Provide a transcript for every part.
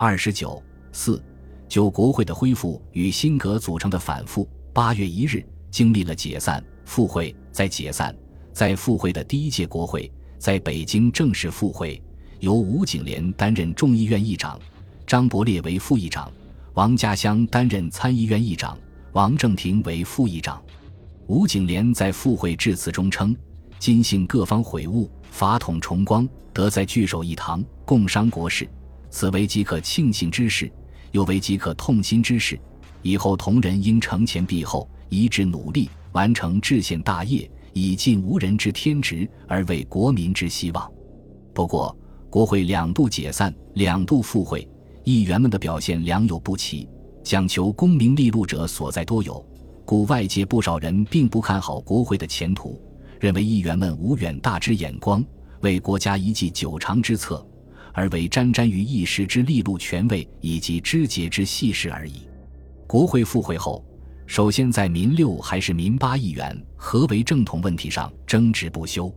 二十九四，就国会的恢复与新阁组成的反复。八月一日，经历了解散、复会、再解散、再复会的第一届国会，在北京正式复会，由吴景莲担任众议院议长，张伯烈为副议长，王家乡担任参议院议长，王正廷为副议长。吴景莲在复会致辞中称：“今幸各方悔悟，法统重光，得在聚首一堂，共商国事。”此为即可庆幸之事，又为即可痛心之事。以后同仁应承前避后，一致努力，完成治宪大业，以尽无人之天职，而为国民之希望。不过，国会两度解散，两度复会，议员们的表现良莠不齐，讲求功名利禄者所在多有，故外界不少人并不看好国会的前途，认为议员们无远大之眼光，为国家一计久长之策。而为沾沾于一时之利禄权位以及枝节之细事而已。国会复会后，首先在民六还是民八议员何为正统问题上争执不休。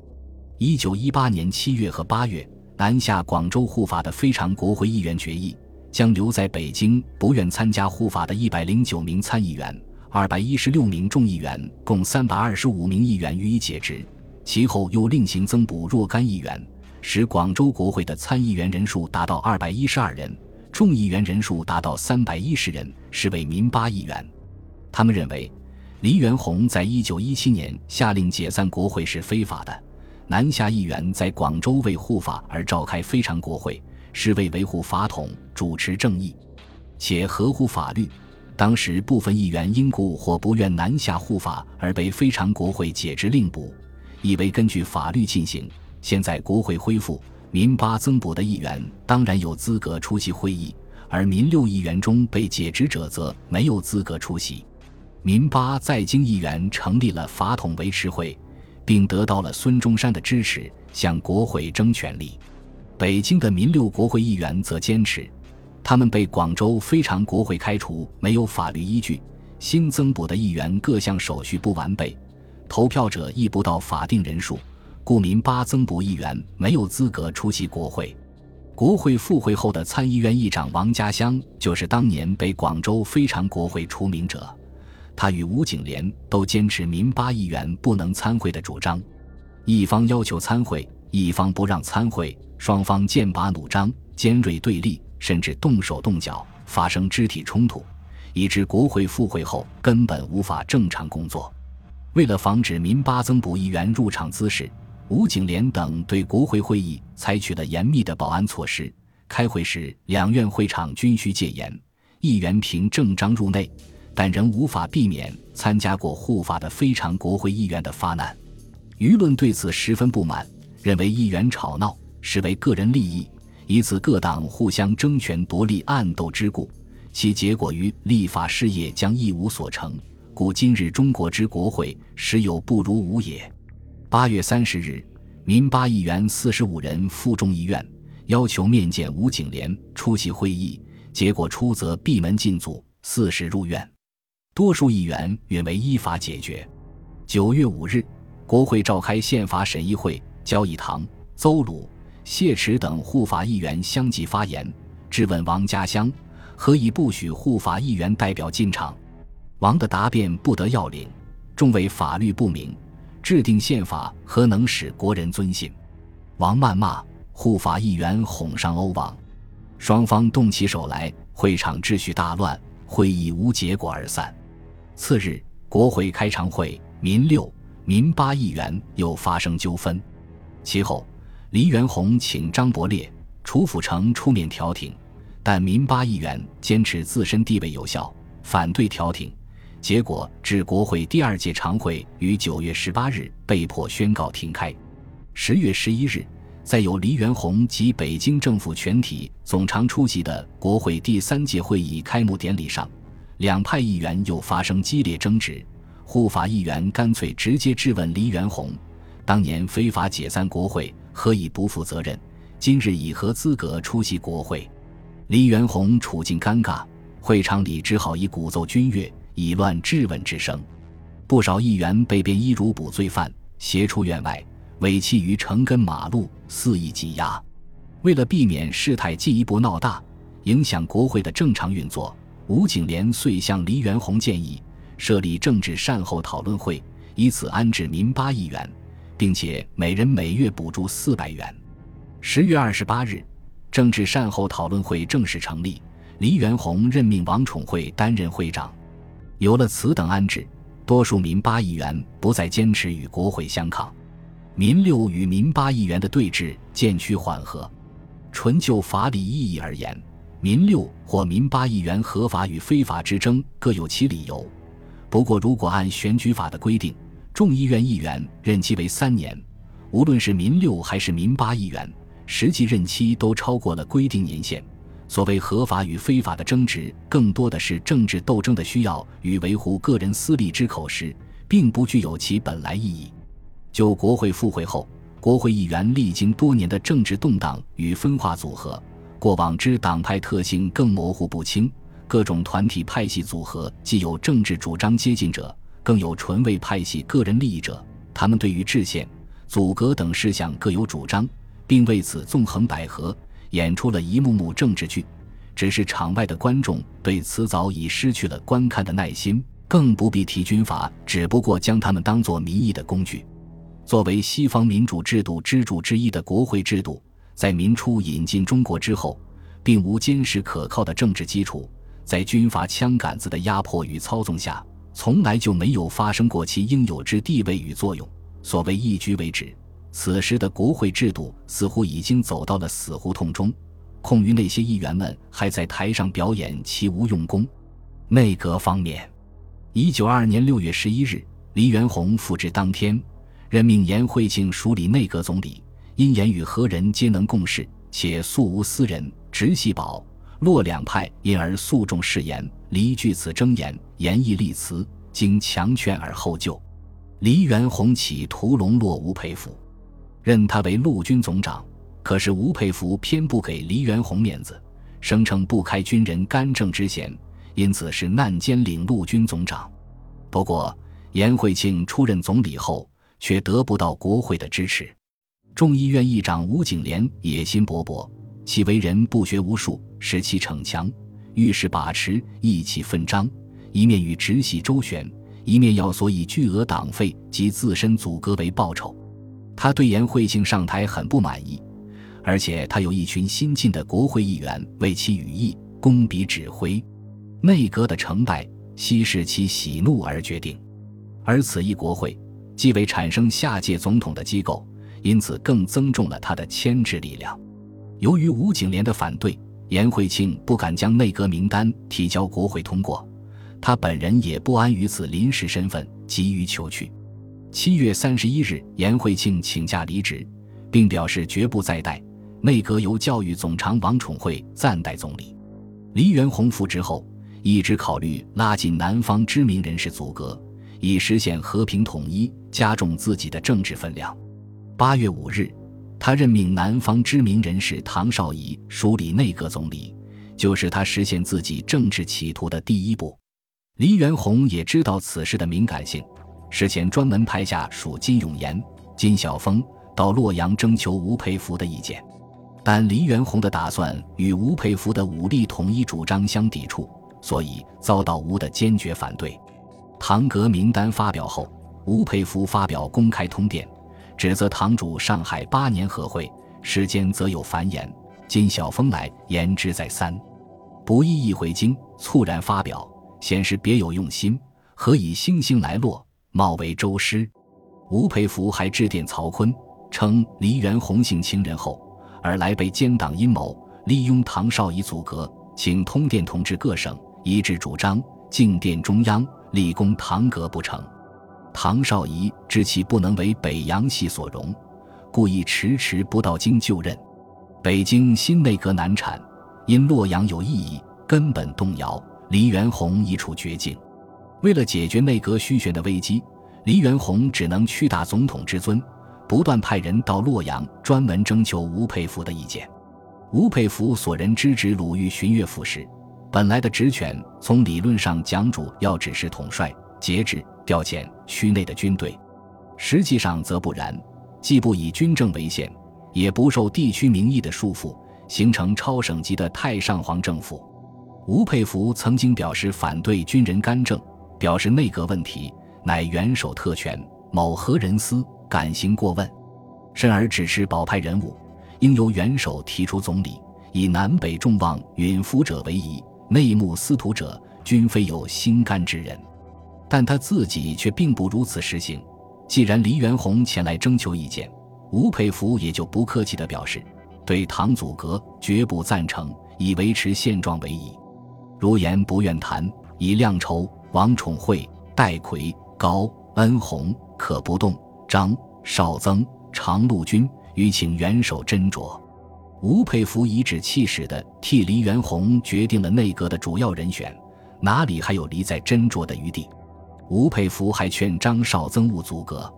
一九一八年七月和八月，南下广州护法的非常国会议员决议，将留在北京不愿参加护法的一百零九名参议员、二百一十六名众议员共三百二十五名议员予以解职。其后又另行增补若干议员。使广州国会的参议员人数达到二百一十二人，众议员人数达到三百一十人，是为民八议员。他们认为，黎元洪在一九一七年下令解散国会是非法的；南下议员在广州为护法而召开非常国会，是为维护法统、主持正义，且合乎法律。当时部分议员因故或不愿南下护法而被非常国会解职令捕，以为根据法律进行。现在国会恢复，民八增补的议员当然有资格出席会议，而民六议员中被解职者则没有资格出席。民八在京议员成立了法统维持会，并得到了孙中山的支持，向国会争权力。北京的民六国会议员则坚持，他们被广州非常国会开除没有法律依据。新增补的议员各项手续不完备，投票者亦不到法定人数。故民八增补议员没有资格出席国会。国会复会后的参议院议长王家乡就是当年被广州非常国会除名者。他与吴景莲都坚持民八议员不能参会的主张。一方要求参会，一方不让参会，双方剑拔弩张，尖锐对立，甚至动手动脚，发生肢体冲突，以致国会复会后根本无法正常工作。为了防止民八增补议员入场滋事。吴景莲等对国会会议采取了严密的保安措施。开会时，两院会场均需戒严，议员凭证章入内，但仍无法避免参加过护法的非常国会议员的发难。舆论对此十分不满，认为议员吵闹是为个人利益，以此各党互相争权夺利、暗斗之故，其结果于立法事业将一无所成。故今日中国之国会，实有不如无也。八月三十日，民八议员四十五人赴众议院，要求面见吴景莲出席会议，结果出则闭门禁足，四十入院。多数议员允为依法解决。九月五日，国会召开宪法审议会，焦以堂、邹鲁、谢池等护法议员相继发言，质问王家乡何以不许护法议员代表进场。王的答辩不得要领，众谓法律不明。制定宪法何能使国人尊信？王谩骂护法议员哄上欧王，双方动起手来，会场秩序大乱，会议无结果而散。次日，国会开常会，民六、民八议员又发生纠纷。其后，黎元洪请张伯烈、楚辅成出面调停，但民八议员坚持自身地位有效，反对调停。结果，致国会第二届常会于九月十八日被迫宣告停开。十月十一日，在由黎元洪及北京政府全体总长出席的国会第三届会议开幕典礼上，两派议员又发生激烈争执。护法议员干脆直接质问黎元洪：当年非法解散国会，何以不负责任？今日以何资格出席国会？黎元洪处境尴尬，会场里只好以鼓奏军乐。以乱质问之声，不少议员被便衣如捕罪犯，携出院外，尾弃于城根马路，肆意挤压。为了避免事态进一步闹大，影响国会的正常运作，吴景莲遂向黎元洪建议设立政治善后讨论会，以此安置民八亿元，并且每人每月补助四百元。十月二十八日，政治善后讨论会正式成立，黎元洪任命王宠惠担任会长。有了此等安置，多数民八议员不再坚持与国会相抗，民六与民八议员的对峙渐趋缓和。纯就法理意义而言，民六或民八议员合法与非法之争各有其理由。不过，如果按选举法的规定，众议院议员任期为三年，无论是民六还是民八议员，实际任期都超过了规定年限。所谓合法与非法的争执，更多的是政治斗争的需要与维护个人私利之口实，并不具有其本来意义。就国会复会后，国会议员历经多年的政治动荡与分化组合，过往之党派特性更模糊不清。各种团体派系组合既有政治主张接近者，更有纯为派系个人利益者。他们对于制宪、阻隔等事项各有主张，并为此纵横捭阖。演出了一幕幕政治剧，只是场外的观众对此早已失去了观看的耐心，更不必提军阀，只不过将他们当作民意的工具。作为西方民主制度支柱之一的国会制度，在民初引进中国之后，并无坚实可靠的政治基础，在军阀枪杆子的压迫与操纵下，从来就没有发生过其应有之地位与作用。所谓一局为止。此时的国会制度似乎已经走到了死胡同中，空余那些议员们还在台上表演其无用功。内阁方面，一九二二年六月十一日，黎元洪复职当天，任命颜惠庆署理内阁总理。因言与何人皆能共事，且素无私人直系保洛两派，因而诉重誓言。黎据此争言，言意立辞，经强劝而后就。黎元洪起屠龙洛吴佩孚。任他为陆军总长，可是吴佩孚偏不给黎元洪面子，声称不开军人干政之嫌，因此是难兼领陆军总长。不过，颜惠庆出任总理后，却得不到国会的支持。众议院议长吴景莲野心勃勃，其为人不学无术，使其逞强，遇事把持，意气奋张，一面与直系周旋，一面要索以巨额党费及自身阻隔为报酬。他对颜惠庆上台很不满意，而且他有一群新进的国会议员为其羽翼、攻笔指挥，内阁的成败悉视其喜怒而决定。而此一国会既为产生下届总统的机构，因此更增重了他的牵制力量。由于吴景莲的反对，颜惠庆不敢将内阁名单提交国会通过，他本人也不安于此临时身份，急于求去。七月三十一日，颜惠庆请假离职，并表示绝不再代。内阁由教育总长王宠惠暂代总理。黎元洪复职后，一直考虑拉近南方知名人士阻隔，以实现和平统一，加重自己的政治分量。八月五日，他任命南方知名人士唐绍仪署理内阁总理，就是他实现自己政治企图的第一步。黎元洪也知道此事的敏感性。事前专门派下属金永炎、金晓峰到洛阳征求吴佩孚的意见，但黎元洪的打算与吴佩孚的武力统一主张相抵触，所以遭到吴的坚决反对。唐革名单发表后，吴佩孚发表公开通电，指责堂主上海八年和会时间则有繁言。金晓峰来言之再三，不意一回京，猝然发表，显示别有用心，何以星星来落？冒为周师，吴佩孚还致电曹锟，称黎元洪性情人后，而来被奸党阴谋，利用唐绍仪阻隔，请通电通知各省一致主张，进电中央，立功唐革不成。唐绍仪知其不能为北洋系所容，故意迟迟不到京就任。北京新内阁难产，因洛阳有异议，根本动摇，黎元洪一处绝境。为了解决内阁虚悬的危机，黎元洪只能屈打总统之尊，不断派人到洛阳专门征求吴佩孚的意见。吴佩孚所任之职鲁豫巡阅副使，本来的职权从理论上讲主要指示统帅、节制、调遣区内的军队，实际上则不然，既不以军政为限，也不受地区民意的束缚，形成超省级的太上皇政府。吴佩孚曾经表示反对军人干政，表示内阁问题乃元首特权，某何人私，敢行过问，甚而指示保派人物应由元首提出总理，以南北众望允服者为宜，内幕司徒者均非有心肝之人。但他自己却并不如此实行。既然黎元洪前来征求意见，吴佩孚也就不客气地表示，对唐祖阁绝不赞成，以维持现状为宜。如言不愿谈，以亮筹、王宠惠、戴逵、高恩弘、可不动、张绍曾、常陆军，欲请元首斟酌。吴佩孚颐指气使地替黎元洪决定了内阁的主要人选，哪里还有离在斟酌的余地？吴佩孚还劝张绍曾勿阻阁，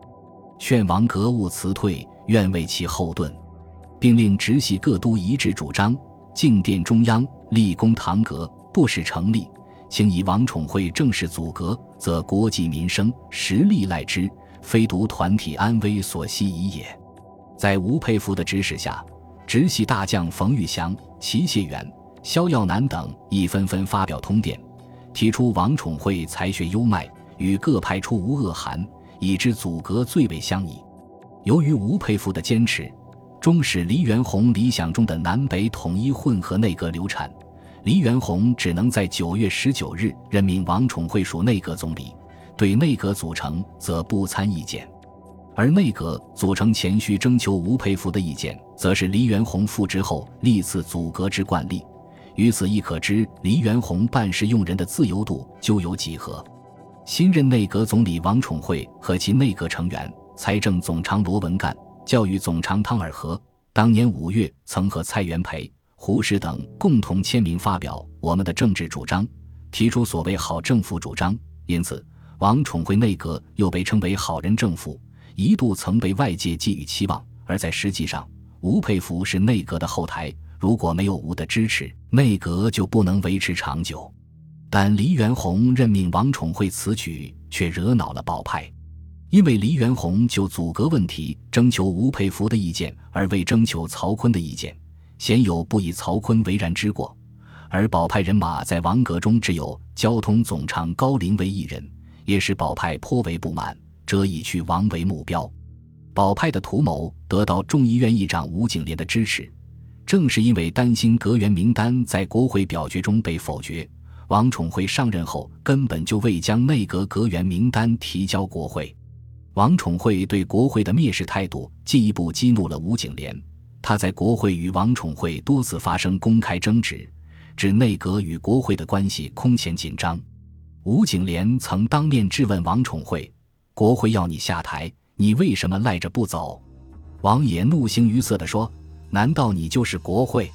劝王格勿辞退，愿为其后盾，并令直系各都一致主张，进殿中央，立功堂阁。不使成立，请以王宠惠正式阻隔，则国计民生实力赖之，非独团体安危所系矣也。在吴佩孚的指使下，直系大将冯玉祥、齐燮元、萧耀南等亦纷纷发表通电，提出王宠惠才学优迈，与各派出无恶寒，以致阻隔最为相宜。由于吴佩孚的坚持，终使黎元洪理想中的南北统一混合内阁流产。黎元洪只能在九月十九日任命王宠惠属内阁总理，对内阁组成则不参意见。而内阁组成前需征求吴佩孚的意见，则是黎元洪复职后历次组阁之惯例。于此亦可知黎元洪办事用人的自由度究有几何。新任内阁总理王宠惠和其内阁成员财政总长罗文干、教育总长汤尔和，当年五月曾和蔡元培。胡适等共同签名发表我们的政治主张，提出所谓好政府主张。因此，王宠惠内阁又被称为好人政府，一度曾被外界寄予期望。而在实际上，吴佩孚是内阁的后台，如果没有吴的支持，内阁就不能维持长久。但黎元洪任命王宠惠此举却惹恼了保派，因为黎元洪就阻隔问题征求吴佩孚的意见，而未征求曹锟的意见。鲜有不以曹锟为然之过，而保派人马在王阁中只有交通总长高林为一人，也使保派颇为不满，则以去王为目标。保派的图谋得到众议院议长吴景莲的支持，正是因为担心阁员名单在国会表决中被否决，王宠惠上任后根本就未将内阁阁员名单提交国会。王宠惠对国会的蔑视态度进一步激怒了吴景莲。他在国会与王宠惠多次发生公开争执，指内阁与国会的关系空前紧张。吴景莲曾当面质问王宠惠：“国会要你下台，你为什么赖着不走？”王爷怒形于色地说：“难道你就是国会？”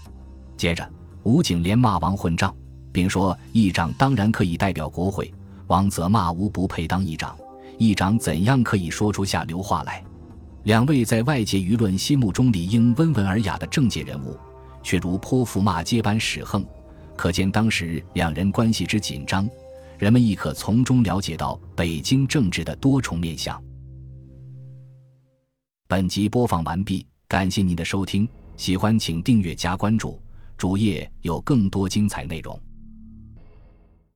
接着，吴景莲骂王混账，并说：“议长当然可以代表国会。”王则骂吴不配当议长，议长怎样可以说出下流话来？两位在外界舆论心目中理应温文尔雅的政界人物，却如泼妇骂街般使横，可见当时两人关系之紧张。人们亦可从中了解到北京政治的多重面相。本集播放完毕，感谢您的收听，喜欢请订阅加关注，主页有更多精彩内容。